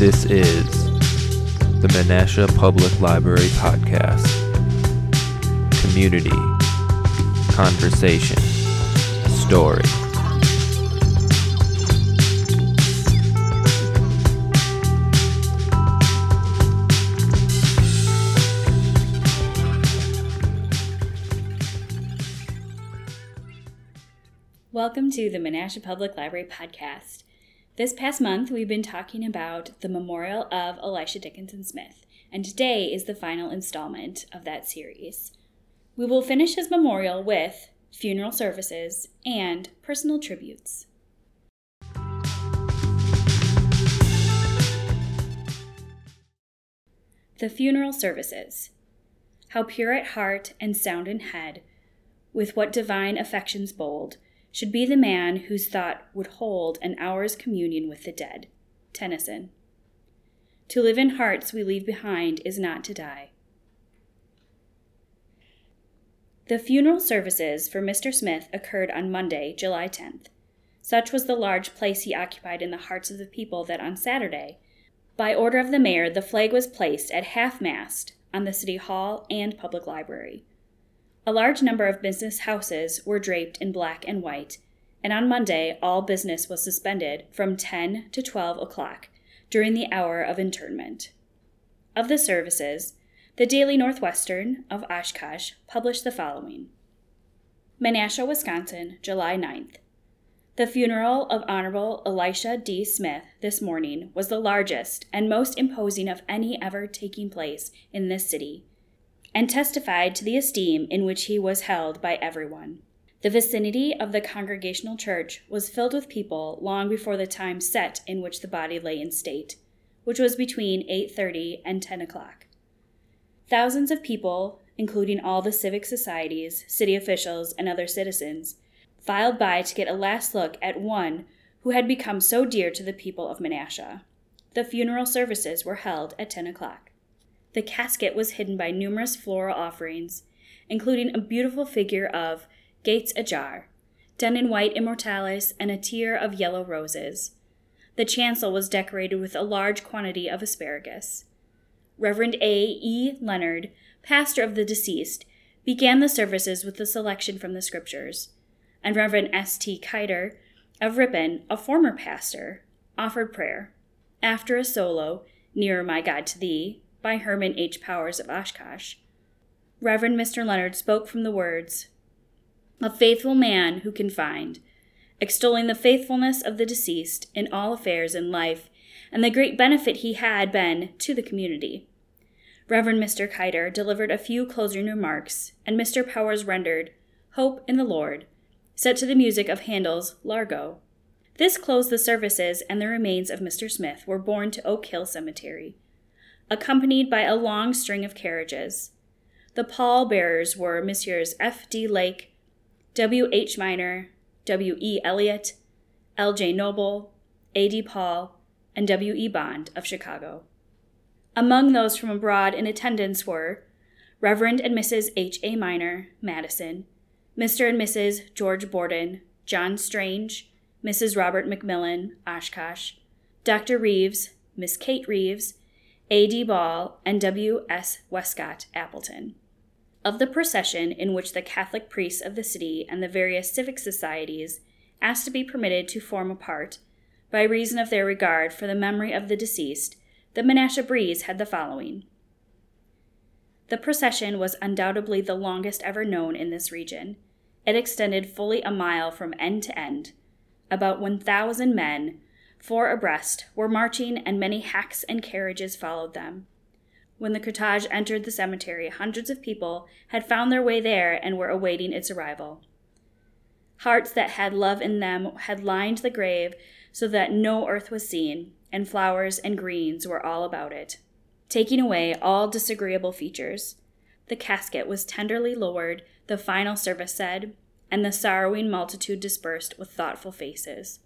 This is the Menasha Public Library Podcast. Community, conversation, story. Welcome to the Menasha Public Library Podcast. This past month, we've been talking about the memorial of Elisha Dickinson Smith, and today is the final installment of that series. We will finish his memorial with funeral services and personal tributes. The funeral services. How pure at heart and sound in head, with what divine affections bold should be the man whose thought would hold an hour's communion with the dead. Tennyson. To live in hearts we leave behind is not to die. The funeral services for Mr. Smith occurred on Monday, July 10th. Such was the large place he occupied in the hearts of the people that on Saturday, by order of the mayor, the flag was placed at half mast on the City Hall and Public Library. A large number of business houses were draped in black and white, and on Monday all business was suspended from 10 to 12 o'clock during the hour of internment. Of the services, the Daily Northwestern of Oshkosh published the following Menasha, Wisconsin, July 9th. The funeral of Honorable Elisha D. Smith this morning was the largest and most imposing of any ever taking place in this city and testified to the esteem in which he was held by everyone. The vicinity of the Congregational Church was filled with people long before the time set in which the body lay in state, which was between 8:30 and 10 o'clock. Thousands of people, including all the civic societies, city officials, and other citizens, filed by to get a last look at one who had become so dear to the people of Menasha. The funeral services were held at 10 o'clock. The casket was hidden by numerous floral offerings, including a beautiful figure of Gates Ajar, done in white immortelles and a tier of yellow roses. The chancel was decorated with a large quantity of asparagus. Reverend A. E. Leonard, pastor of the deceased, began the services with a selection from the scriptures, and Reverend S. T. Kiter of Ripon, a former pastor, offered prayer. After a solo, Nearer My God to Thee, by Herman H. Powers of Oshkosh. Reverend Mr. Leonard spoke from the words, A faithful man who can find, extolling the faithfulness of the deceased in all affairs in life and the great benefit he had been to the community. Reverend Mr. Kiter delivered a few closing remarks, and Mr. Powers rendered Hope in the Lord, set to the music of Handel's Largo. This closed the services, and the remains of Mr. Smith were borne to Oak Hill Cemetery accompanied by a long string of carriages. The pall-bearers were Messrs. F. D. Lake, W. H. Minor, W. E. Elliott, L. J. Noble, A. D. Paul, and W. E. Bond of Chicago. Among those from abroad in attendance were Reverend and Mrs. H. A. Minor, Madison, Mr. and Mrs. George Borden, John Strange, Mrs. Robert McMillan, Oshkosh, Dr. Reeves, Miss Kate Reeves, A.D. Ball, and W.S. Westcott Appleton. Of the procession in which the Catholic priests of the city and the various civic societies asked to be permitted to form a part, by reason of their regard for the memory of the deceased, the Menasha Breeze had the following. The procession was undoubtedly the longest ever known in this region. It extended fully a mile from end to end. About 1,000 men, four abreast, were marching, and many hacks and carriages followed them. When the cortege entered the cemetery, hundreds of people had found their way there and were awaiting its arrival. Hearts that had love in them had lined the grave so that no earth was seen, and flowers and greens were all about it, taking away all disagreeable features. The casket was tenderly lowered, the final service said, and the sorrowing multitude dispersed with thoughtful faces.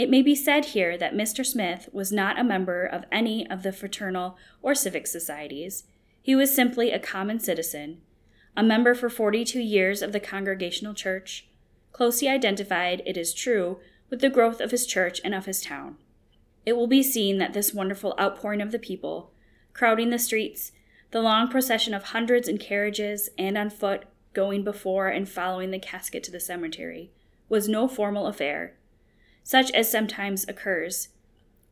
It may be said here that Mr. Smith was not a member of any of the fraternal or civic societies. He was simply a common citizen, a member for 42 years of the Congregational Church, closely identified, it is true, with the growth of his church and of his town. it will be seen that this wonderful outpouring of the people, crowding the streets, the long procession of hundreds in carriages and on foot going before and following the casket to the cemetery, was no formal affair, such as sometimes occurs,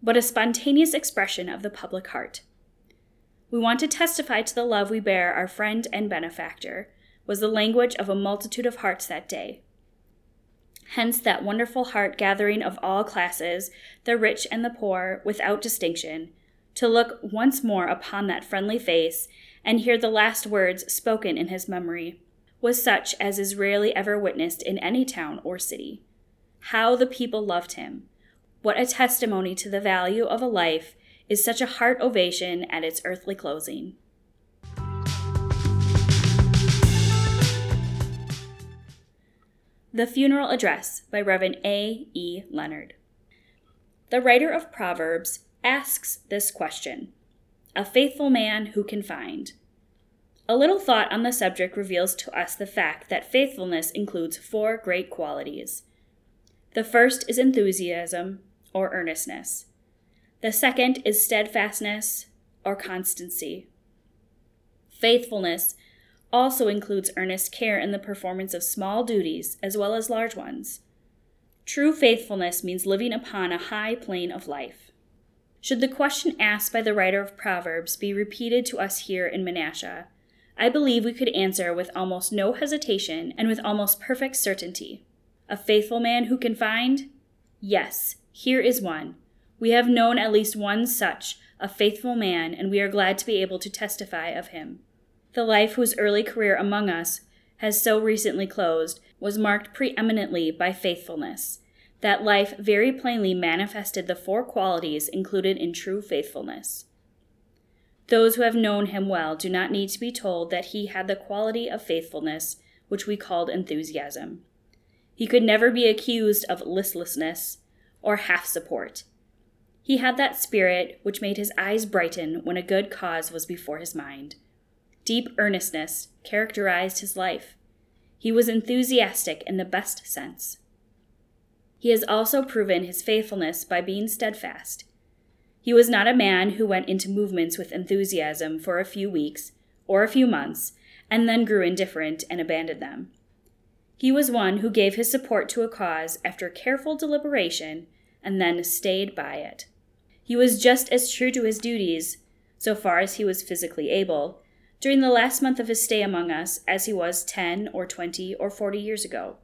but a spontaneous expression of the public heart. We want to testify to the love we bear our friend and benefactor, was the language of a multitude of hearts that day. Hence, that wonderful heart gathering of all classes, the rich and the poor, without distinction, to look once more upon that friendly face and hear the last words spoken in his memory, was such as is rarely ever witnessed in any town or city. How the people loved him! What a testimony to the value of a life is such a heart ovation at its earthly closing. The Funeral Address by Reverend A. E. Leonard. The writer of Proverbs asks this question A faithful man who can find. A little thought on the subject reveals to us the fact that faithfulness includes four great qualities. The first is enthusiasm, or earnestness. The second is steadfastness, or constancy. Faithfulness also includes earnest care in the performance of small duties as well as large ones. True faithfulness means living upon a high plane of life. Should the question asked by the writer of Proverbs be repeated to us here in Menasha, I believe we could answer with almost no hesitation and with almost perfect certainty. A faithful man who can find? Yes, here is one. We have known at least one such, a faithful man, and we are glad to be able to testify of him. The life whose early career among us has so recently closed was marked preeminently by faithfulness. That life very plainly manifested the four qualities included in true faithfulness. Those who have known him well do not need to be told that he had the quality of faithfulness which we called enthusiasm. He could never be accused of listlessness or half support. He had that spirit which made his eyes brighten when a good cause was before his mind. Deep earnestness characterized his life. He was enthusiastic in the best sense. He has also proven his faithfulness by being steadfast. He was not a man who went into movements with enthusiasm for a few weeks or a few months and then grew indifferent and abandoned them. He was one who gave his support to a cause after careful deliberation and then stayed by it. He was just as true to his duties, so far as he was physically able, during the last month of his stay among us as he was 10 or 20 or 40 years ago.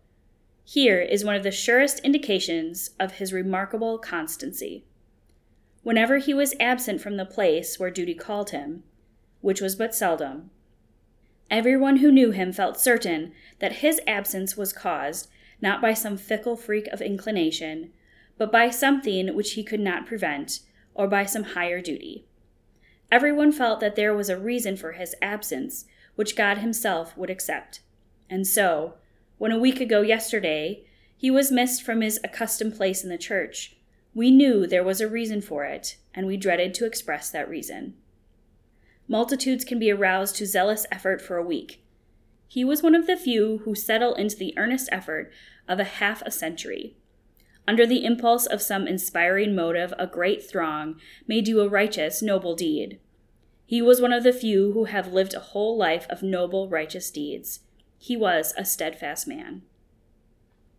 Here is one of the surest indications of his remarkable constancy. Whenever he was absent from the place where duty called him, which was but seldom, everyone who knew him felt certain that his absence was caused not by some fickle freak of inclination, but by something which he could not prevent, or by some higher duty. Everyone felt that there was a reason for his absence, which God Himself would accept. And so, when a week ago yesterday he was missed from his accustomed place in the church, we knew there was a reason for it, and we dreaded to express that reason. Multitudes can be aroused to zealous effort for a week. He was one of the few who settle into the earnest effort of a half a century. Under the impulse of some inspiring motive, a great throng may do a righteous, noble deed. He was one of the few who have lived a whole life of noble, righteous deeds. He was a steadfast man.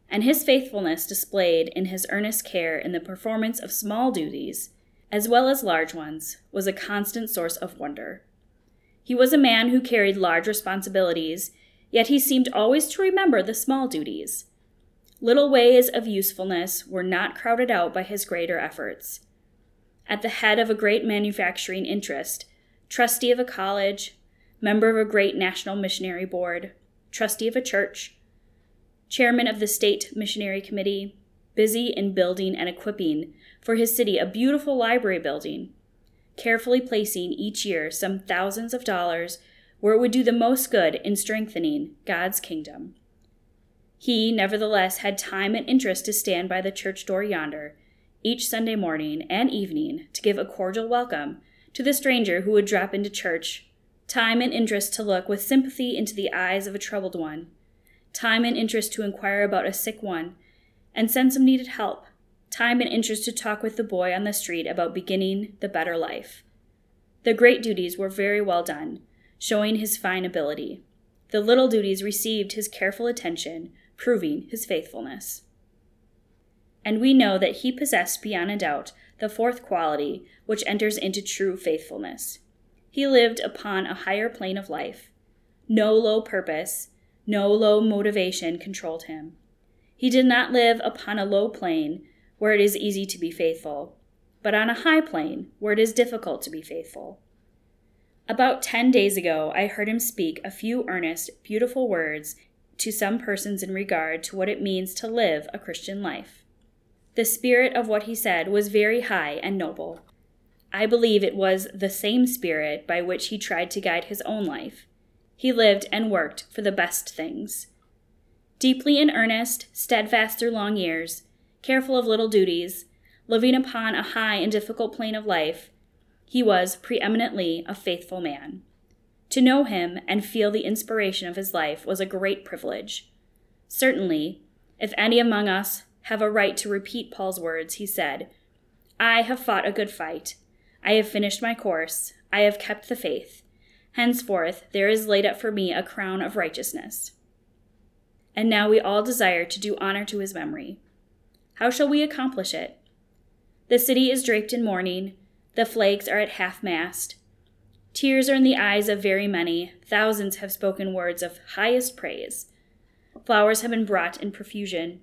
And his faithfulness displayed in his earnest care in the performance of small duties, as well as large ones, was a constant source of wonder. He was a man who carried large responsibilities, yet he seemed always to remember the small duties. Little ways of usefulness were not crowded out by his greater efforts. At the head of a great manufacturing interest, trustee of a college, member of a great national missionary board, trustee of a church, chairman of the state missionary committee, busy in building and equipping for his city a beautiful library building, carefully placing each year some thousands of dollars where it would do the most good in strengthening God's kingdom. He, nevertheless, had time and interest to stand by the church door yonder, each Sunday morning and evening, to give a cordial welcome to the stranger who would drop into church, time and interest to look with sympathy into the eyes of a troubled one, time and interest to inquire about a sick one and send some needed help, time and interest to talk with the boy on the street about beginning the better life. The great duties were very well done, showing his fine ability. The little duties received his careful attention, proving his faithfulness. And we know that he possessed beyond a doubt the fourth quality which enters into true faithfulness. He lived upon a higher plane of life. No low purpose, no low motivation controlled him. He did not live upon a low plane where it is easy to be faithful, but on a high plane where it is difficult to be faithful. About ten days ago, I heard him speak a few earnest, beautiful words to some persons in regard to what it means to live a Christian life. The spirit of what he said was very high and noble. I believe it was the same spirit by which he tried to guide his own life. He lived and worked for the best things. Deeply in earnest, steadfast through long years, careful of little duties, living upon a high and difficult plane of life, he was preeminently a faithful man. To know him and feel the inspiration of his life was a great privilege. Certainly, if any among us have a right to repeat Paul's words, he said, I have fought a good fight. I have finished my course. I have kept the faith. Henceforth, there is laid up for me a crown of righteousness. And now we all desire to do honor to his memory. How shall we accomplish it? The city is draped in mourning, the flags are at half mast. Tears are in the eyes of very many, thousands have spoken words of highest praise. Flowers have been brought in profusion.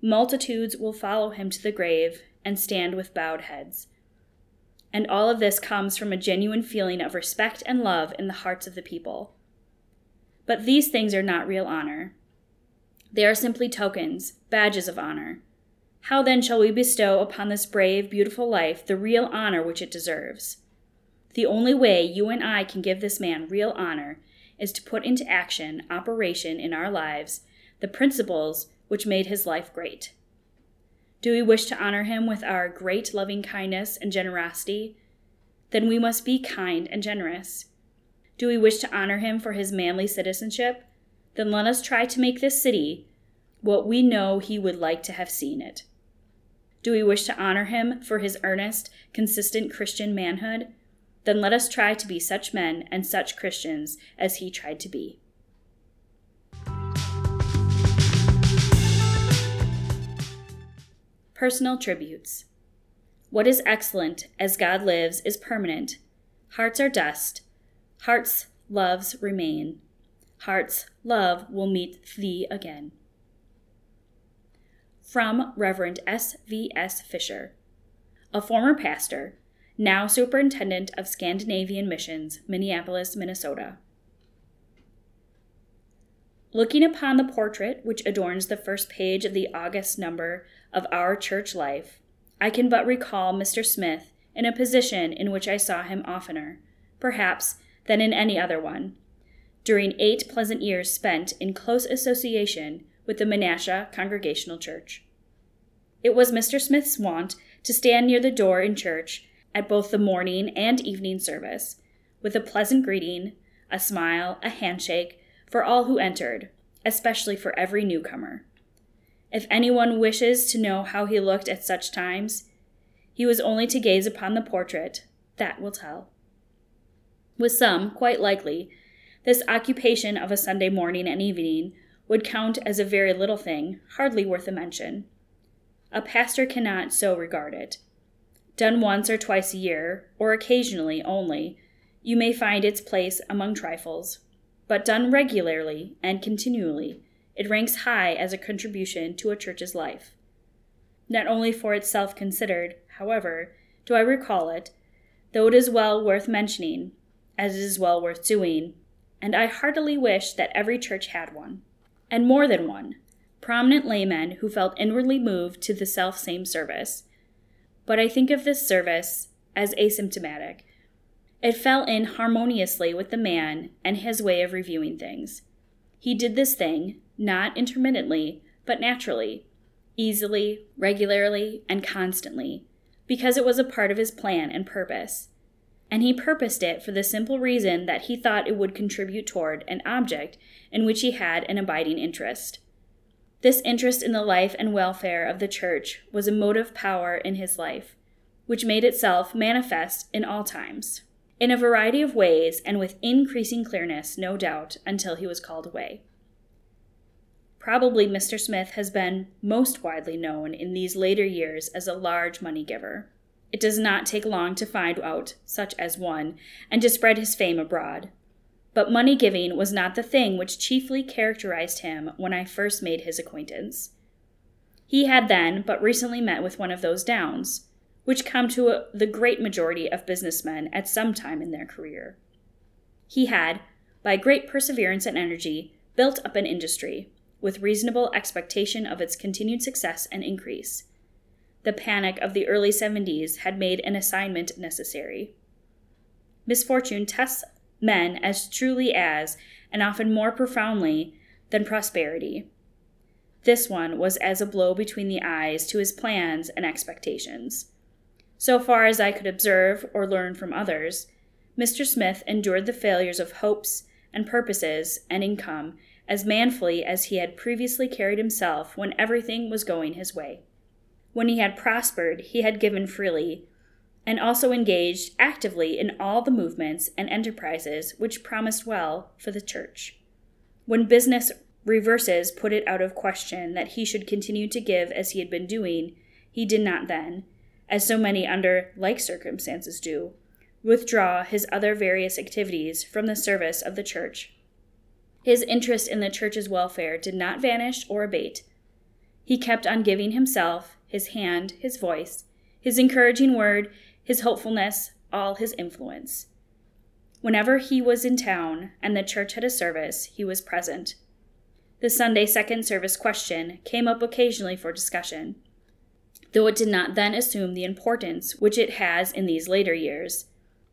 Multitudes will follow him to the grave and stand with bowed heads. And all of this comes from a genuine feeling of respect and love in the hearts of the people. But these things are not real honor. They are simply tokens, badges of honor. How then shall we bestow upon this brave, beautiful life the real honor which it deserves? The only way you and I can give this man real honor is to put into action, operation in our lives, the principles which made his life great. Do we wish to honor him with our great loving kindness and generosity? Then we must be kind and generous. Do we wish to honor him for his manly citizenship? Then let us try to make this city what we know he would like to have seen it. Do we wish to honor him for his earnest, consistent Christian manhood? Then let us try to be such men and such Christians as he tried to be. Personal tributes. What is excellent as God lives is permanent. Hearts are dust. Hearts' loves remain. Hearts' love will meet thee again. From Reverend S. V. S. Fisher, a former pastor, now superintendent of Scandinavian Missions, Minneapolis, Minnesota. Looking upon the portrait which adorns the first page of the August number of Our Church Life, I can but recall Mr. Smith in a position in which I saw him oftener, perhaps, than in any other one, during eight pleasant years spent in close association with the Menasha Congregational Church. It was Mr. Smith's wont to stand near the door in church at both the morning and evening service, with a pleasant greeting, a smile, a handshake for all who entered, especially for every newcomer. If anyone wishes to know how he looked at such times, he was only to gaze upon the portrait, that will tell. With some, quite likely, this occupation of a Sunday morning and evening would count as a very little thing, hardly worth a mention. A pastor cannot so regard it. Done once or twice a year, or occasionally only, you may find its place among trifles. But done regularly and continually, it ranks high as a contribution to a church's life. Not only for itself considered, however, do I recall it, though it is well worth mentioning, as it is well worth doing, and I heartily wish that every church had one, and more than one, prominent laymen who felt inwardly moved to the self same service. But I think of this service as asymptomatic. It fell in harmoniously with the man and his way of reviewing things. He did this thing, not intermittently, but naturally, easily, regularly, and constantly, because it was a part of his plan and purpose and he purposed it for the simple reason that he thought it would contribute toward an object in which he had an abiding interest. This interest in the life and welfare of the church was a motive power in his life, which made itself manifest in all times, in a variety of ways and with increasing clearness, no doubt, until he was called away. Probably Mr. Smith has been most widely known in these later years as a large money giver. It does not take long to find out such as one and to spread his fame abroad. But money giving was not the thing which chiefly characterized him when I first made his acquaintance. He had then but recently met with one of those downs, which come to a, the great majority of businessmen at some time in their career. He had, by great perseverance and energy, built up an industry, with reasonable expectation of its continued success and increase. The panic of the early 70s had made an assignment necessary. Misfortune tests men as truly as, and often more profoundly, than prosperity. This one was as a blow between the eyes to his plans and expectations. So far as I could observe or learn from others, Mr. Smith endured the failures of hopes and purposes and income as manfully as he had previously carried himself when everything was going his way. When he had prospered, he had given freely, and also engaged actively in all the movements and enterprises which promised well for the church. When business reverses put it out of question that he should continue to give as he had been doing, he did not then, as so many under like circumstances do, withdraw his other various activities from the service of the church. His interest in the church's welfare did not vanish or abate. He kept on giving himself, his hand, his voice, his encouraging word, his hopefulness, all his influence. Whenever he was in town and the church had a service, he was present. The Sunday second service question came up occasionally for discussion, though it did not then assume the importance which it has in these later years.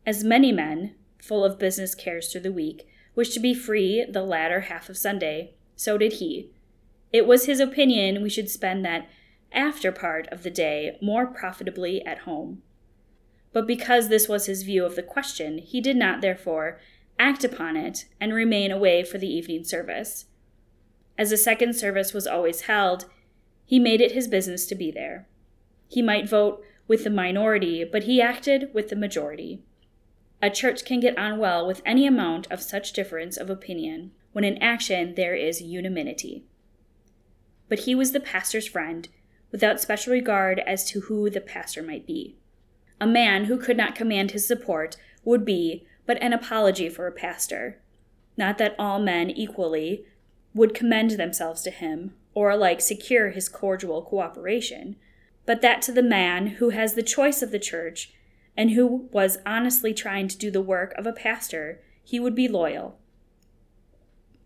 As many men, full of business cares through the week, wished to be free the latter half of Sunday, so did he. It was his opinion we should spend that after part of the day more profitably at home. But because this was his view of the question, he did not, therefore, act upon it and remain away for the evening service. As a second service was always held, he made it his business to be there. He might vote with the minority, but he acted with the majority. A church can get on well with any amount of such difference of opinion when in action there is unanimity. But he was the pastor's friend, without special regard as to who the pastor might be. A man who could not command his support would be but an apology for a pastor. Not that all men equally would commend themselves to him, or alike secure his cordial cooperation, but that to the man who has the choice of the church and who was honestly trying to do the work of a pastor, he would be loyal.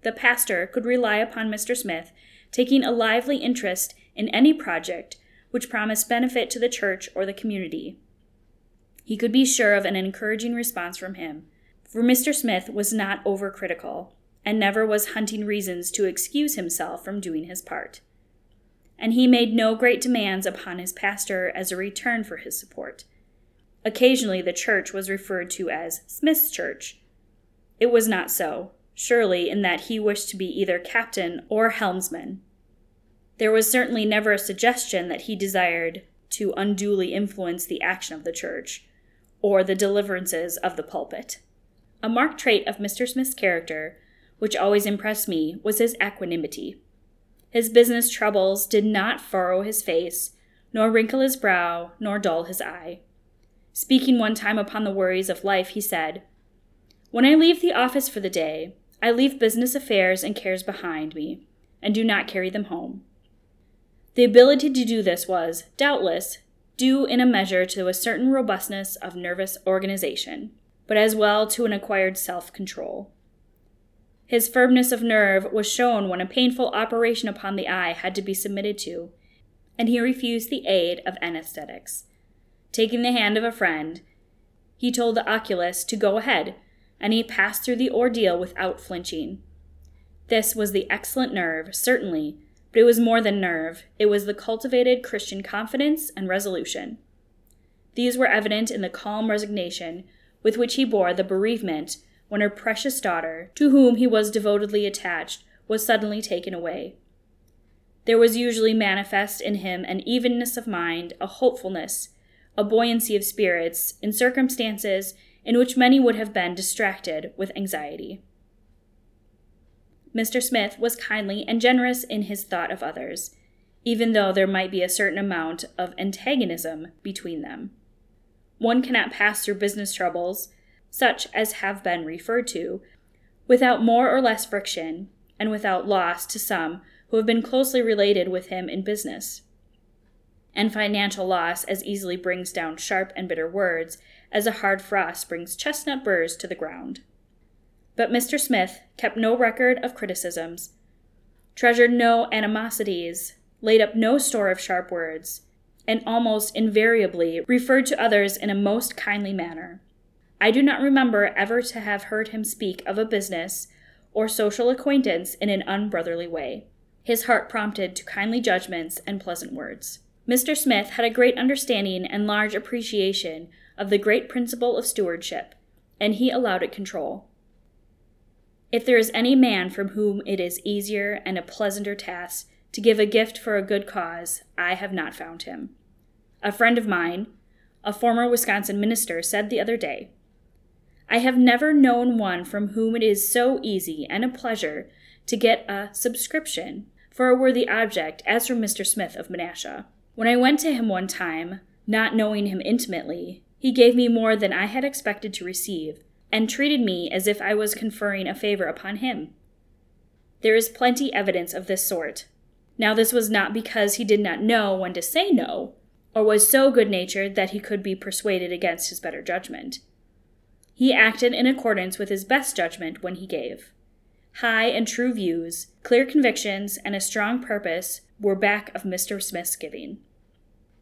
The pastor could rely upon Mr. Smith taking a lively interest in any project which promised benefit to the church or the community. He could be sure of an encouraging response from him, for Mr. Smith was not overcritical and never was hunting reasons to excuse himself from doing his part. And he made no great demands upon his pastor as a return for his support. Occasionally, the church was referred to as Smith's Church. It was not so, surely, in that he wished to be either captain or helmsman. There was certainly never a suggestion that he desired to unduly influence the action of the church or the deliverances of the pulpit. A marked trait of Mr. Smith's character, which always impressed me, was his equanimity. His business troubles did not furrow his face, nor wrinkle his brow, nor dull his eye. Speaking one time upon the worries of life, he said, When I leave the office for the day, I leave business affairs and cares behind me, and do not carry them home. The ability to do this was, doubtless, due in a measure to a certain robustness of nervous organization, but as well to an acquired self control. His firmness of nerve was shown when a painful operation upon the eye had to be submitted to, and he refused the aid of anesthetics. Taking the hand of a friend, he told the oculist to go ahead, and he passed through the ordeal without flinching. This was the excellent nerve, certainly, but it was more than nerve, it was the cultivated Christian confidence and resolution. These were evident in the calm resignation with which he bore the bereavement when her precious daughter, to whom he was devotedly attached, was suddenly taken away. There was usually manifest in him an evenness of mind, a hopefulness, a buoyancy of spirits in circumstances in which many would have been distracted with anxiety. Mr. Smith was kindly and generous in his thought of others, even though there might be a certain amount of antagonism between them. One cannot pass through business troubles, such as have been referred to, without more or less friction, and without loss to some who have been closely related with him in business. And financial loss as easily brings down sharp and bitter words as a hard frost brings chestnut burrs to the ground. But Mr. Smith kept no record of criticisms, treasured no animosities, laid up no store of sharp words, and almost invariably referred to others in a most kindly manner. I do not remember ever to have heard him speak of a business or social acquaintance in an unbrotherly way. His heart prompted to kindly judgments and pleasant words. Mr. Smith had a great understanding and large appreciation of the great principle of stewardship, and he allowed it control. If there is any man from whom it is easier and a pleasanter task to give a gift for a good cause, I have not found him. A friend of mine, a former Wisconsin minister, said the other day, I have never known one from whom it is so easy and a pleasure to get a subscription for a worthy object as from Mr. Smith of Menasha. When I went to him one time, not knowing him intimately, he gave me more than I had expected to receive, and treated me as if I was conferring a favor upon him. There is plenty evidence of this sort. Now, this was not because he did not know when to say no, or was so good natured that he could be persuaded against his better judgment. He acted in accordance with his best judgment when he gave. High and true views, clear convictions, and a strong purpose were back of Mr. Smith's giving.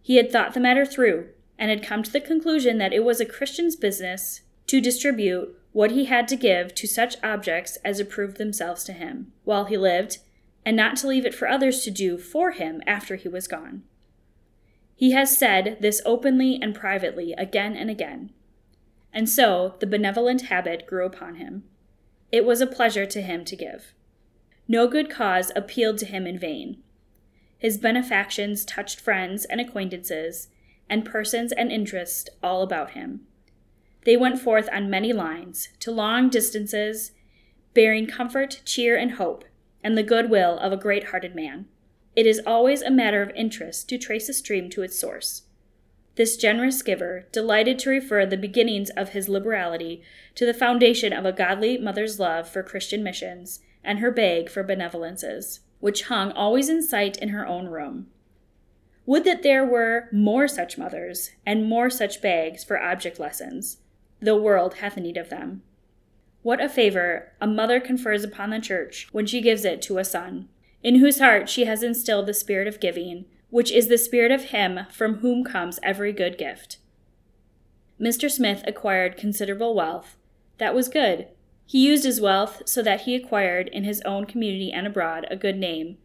He had thought the matter through and had come to the conclusion that it was a Christian's business to distribute what he had to give to such objects as approved themselves to him while he lived, and not to leave it for others to do for him after he was gone. He has said this openly and privately again and again. And so the benevolent habit grew upon him. It was a pleasure to him to give. No good cause appealed to him in vain. His benefactions touched friends and acquaintances, and persons and interests all about him. They went forth on many lines, to long distances, bearing comfort, cheer, and hope, and the good will of a great hearted man. It is always a matter of interest to trace a stream to its source. This generous giver delighted to refer the beginnings of his liberality to the foundation of a godly mother's love for Christian missions and her bag for benevolences, which hung always in sight in her own room. Would that there were more such mothers and more such bags for object lessons. The world hath need of them. What a favor a mother confers upon the church when she gives it to a son, in whose heart she has instilled the spirit of giving which is the spirit of him from whom comes every good gift. Mr. Smith acquired considerable wealth. That was good. He used his wealth so that he acquired in his own community and abroad a good name,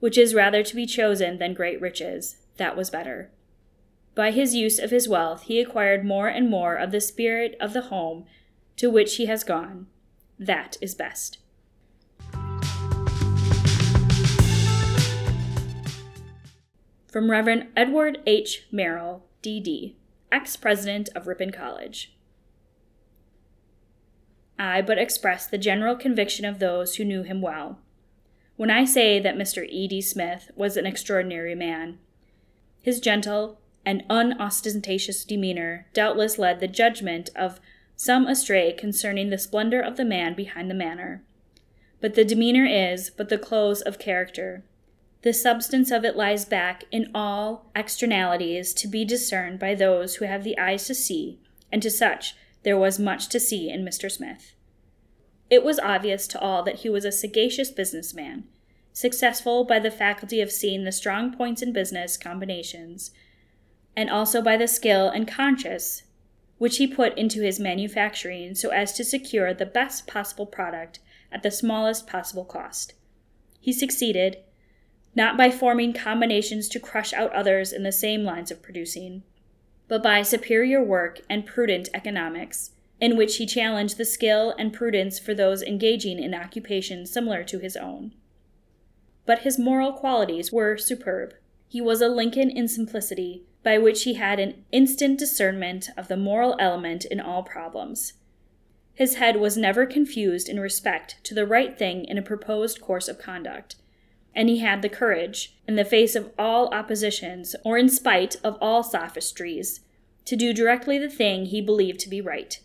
which is rather to be chosen than great riches. That was better. By his use of his wealth, he acquired more and more of the spirit of the home to which he has gone. That is best. From Reverend Edward H. Merrill, D.D., ex president of Ripon College. I but express the general conviction of those who knew him well. When I say that Mr. E.D. Smith was an extraordinary man, his gentle and unostentatious demeanor doubtless led the judgment of some astray concerning the splendor of the man behind the manner. But the demeanor is but the clothes of character, the substance of it lies back in all externalities to be discerned by those who have the eyes to see, and to such there was much to see in Mr. Smith. It was obvious to all that he was a sagacious businessman, successful by the faculty of seeing the strong points in business combinations, and also by the skill and conscience which he put into his manufacturing so as to secure the best possible product at the smallest possible cost. He succeeded, not by forming combinations to crush out others in the same lines of producing, but by superior work and prudent economics, in which he challenged the skill and prudence for those engaging in occupations similar to his own. but his moral qualities were superb. He was a Lincoln in simplicity, by which he had an instant discernment of the moral element in all problems. His head was never confused in respect to the right thing in a proposed course of conduct, and he had the courage, in the face of all oppositions or in spite of all sophistries, to do directly the thing he believed to be right.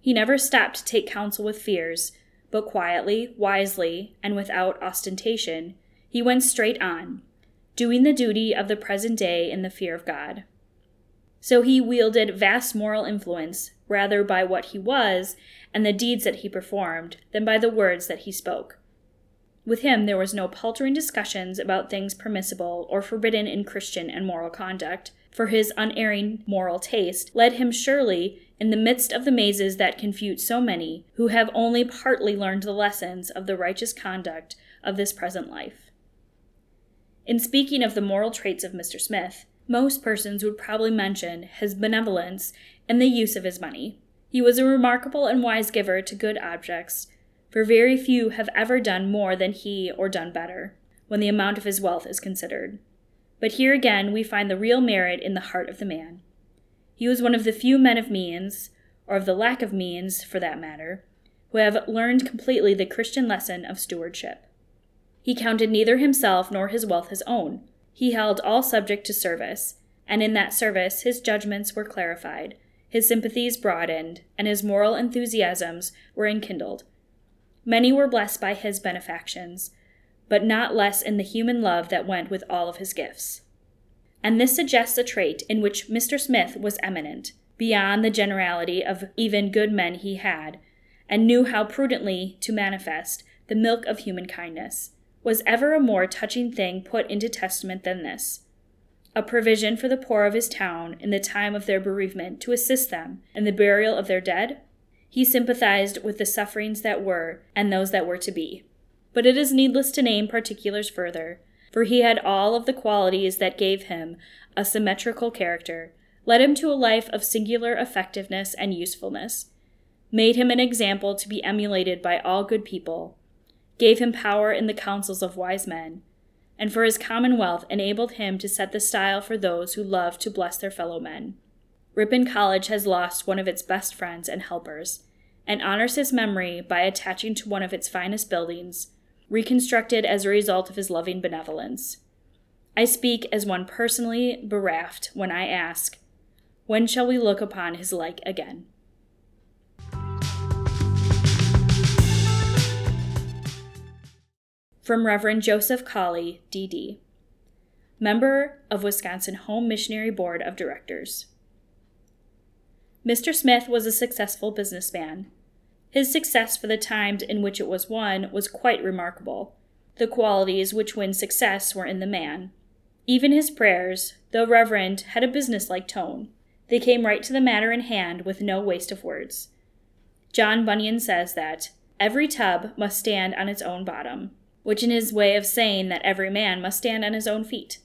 He never stopped to take counsel with fears, but quietly, wisely, and without ostentation, he went straight on, doing the duty of the present day in the fear of God. So he wielded vast moral influence rather by what he was and the deeds that he performed than by the words that he spoke. With him, there was no paltering discussions about things permissible or forbidden in Christian and moral conduct, for his unerring moral taste led him surely in the midst of the mazes that confute so many who have only partly learned the lessons of the righteous conduct of this present life. In speaking of the moral traits of Mr. Smith, most persons would probably mention his benevolence and the use of his money. He was a remarkable and wise giver to good objects, for very few have ever done more than he or done better, when the amount of his wealth is considered. But here again we find the real merit in the heart of the man. He was one of the few men of means, or of the lack of means, for that matter, who have learned completely the Christian lesson of stewardship. He counted neither himself nor his wealth his own, he held all subject to service, and in that service his judgments were clarified, his sympathies broadened, and his moral enthusiasms were enkindled. Many were blessed by his benefactions, but not less in the human love that went with all of his gifts. And this suggests a trait in which Mr. Smith was eminent, beyond the generality of even good men he had, and knew how prudently to manifest the milk of human kindness was ever a more touching thing put into testament than this a provision for the poor of his town in the time of their bereavement to assist them in the burial of their dead? He sympathized with the sufferings that were and those that were to be. But it is needless to name particulars further, for he had all of the qualities that gave him a symmetrical character, led him to a life of singular effectiveness and usefulness, made him an example to be emulated by all good people, gave him power in the councils of wise men, and for his commonwealth enabled him to set the style for those who love to bless their fellow men. Ripon College has lost one of its best friends and helpers, and honors his memory by attaching to one of its finest buildings, reconstructed as a result of his loving benevolence. I speak as one personally bereft when I ask, When shall we look upon his like again? From Reverend Joseph Collie, D.D., member of Wisconsin Home Missionary Board of Directors. Mr. Smith was a successful businessman. His success for the times in which it was won was quite remarkable. The qualities which win success were in the man. Even his prayers, though reverent, had a businesslike tone. They came right to the matter in hand with no waste of words. John Bunyan says that every tub must stand on its own bottom which in his way of saying that every man must stand on his own feet.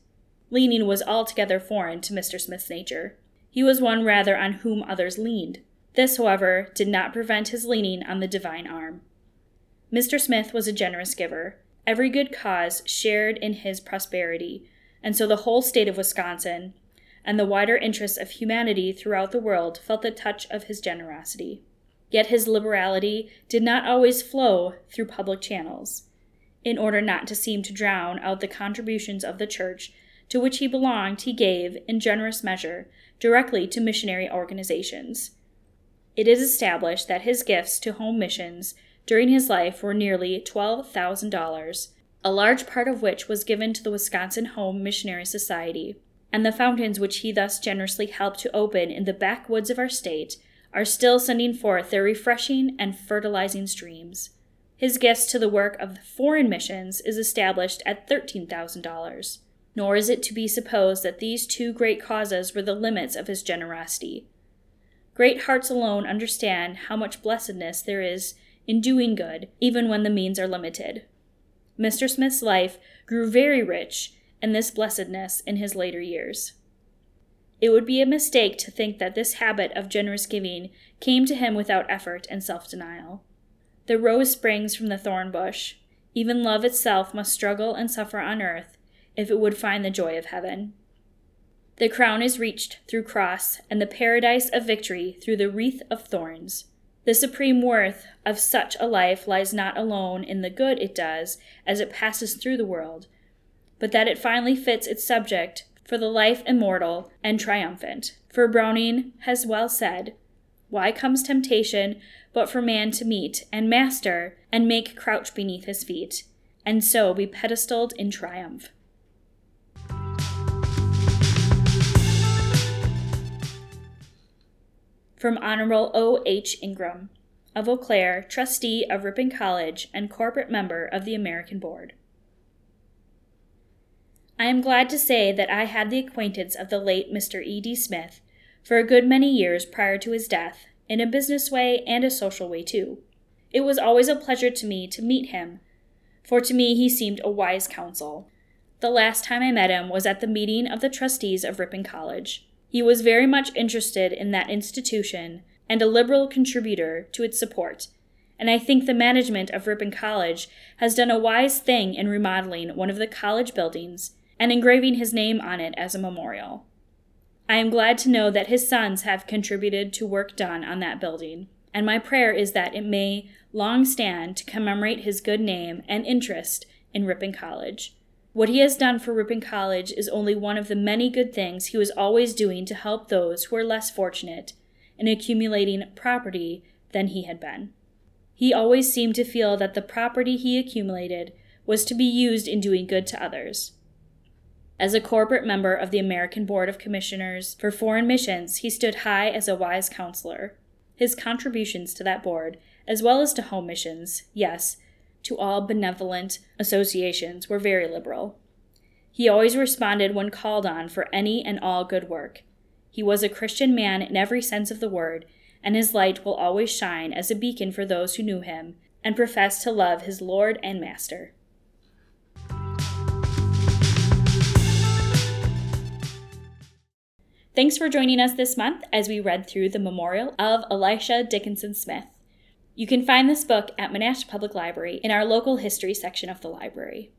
Leaning was altogether foreign to Mr. Smith's nature. He was one rather on whom others leaned. This, however, did not prevent his leaning on the divine arm. Mr. Smith was a generous giver. Every good cause shared in his prosperity, and so the whole state of Wisconsin and the wider interests of humanity throughout the world felt the touch of his generosity. Yet his liberality did not always flow through public channels in order not to seem to drown out the contributions of the church to which he belonged, he gave, in generous measure, directly to missionary organizations. It is established that his gifts to home missions during his life were nearly $12,000, a large part of which was given to the Wisconsin Home Missionary Society, and the fountains which he thus generously helped to open in the backwoods of our state are still sending forth their refreshing and fertilizing streams. His gifts to the work of the foreign missions is established at $13,000. Nor is it to be supposed that these two great causes were the limits of his generosity. Great hearts alone understand how much blessedness there is in doing good, even when the means are limited. Mr. Smith's life grew very rich in this blessedness in his later years. It would be a mistake to think that this habit of generous giving came to him without effort and self denial. The rose springs from the thorn bush. Even love itself must struggle and suffer on earth if it would find the joy of heaven. The crown is reached through cross, and the paradise of victory through the wreath of thorns. The supreme worth of such a life lies not alone in the good it does as it passes through the world, but that it finally fits its subject for the life immortal and triumphant. For Browning has well said, Why comes temptation but for man to meet and master and make crouch beneath his feet, and so be pedestaled in triumph? From Honorable O. H. Ingram, of Eau Claire, trustee of Ripon College and corporate member of the American Board. I am glad to say that I had the acquaintance of the late Mr. E. D. Smith for a good many years prior to his death, in a business way and a social way too. It was always a pleasure to me to meet him, for to me he seemed a wise counsel. The last time I met him was at the meeting of the trustees of Ripon College. He was very much interested in that institution and a liberal contributor to its support, and I think the management of Ripon College has done a wise thing in remodeling one of the college buildings and engraving his name on it as a memorial. I am glad to know that his sons have contributed to work done on that building, and my prayer is that it may long stand to commemorate his good name and interest in Ripon College. What he has done for Ripon College is only one of the many good things he was always doing to help those who were less fortunate in accumulating property than he had been. He always seemed to feel that the property he accumulated was to be used in doing good to others. As a corporate member of the American Board of Commissioners for Foreign Missions, he stood high as a wise counselor. His contributions to that board, as well as to home missions, yes, to all benevolent associations were very liberal. He always responded when called on for any and all good work. He was a Christian man in every sense of the word, and his light will always shine as a beacon for those who knew him and professed to love his Lord and Master. Thanks for joining us this month as we read through the memorial of Elisha Dickinson Smith. You can find this book at Menasha Public Library in our local history section of the library.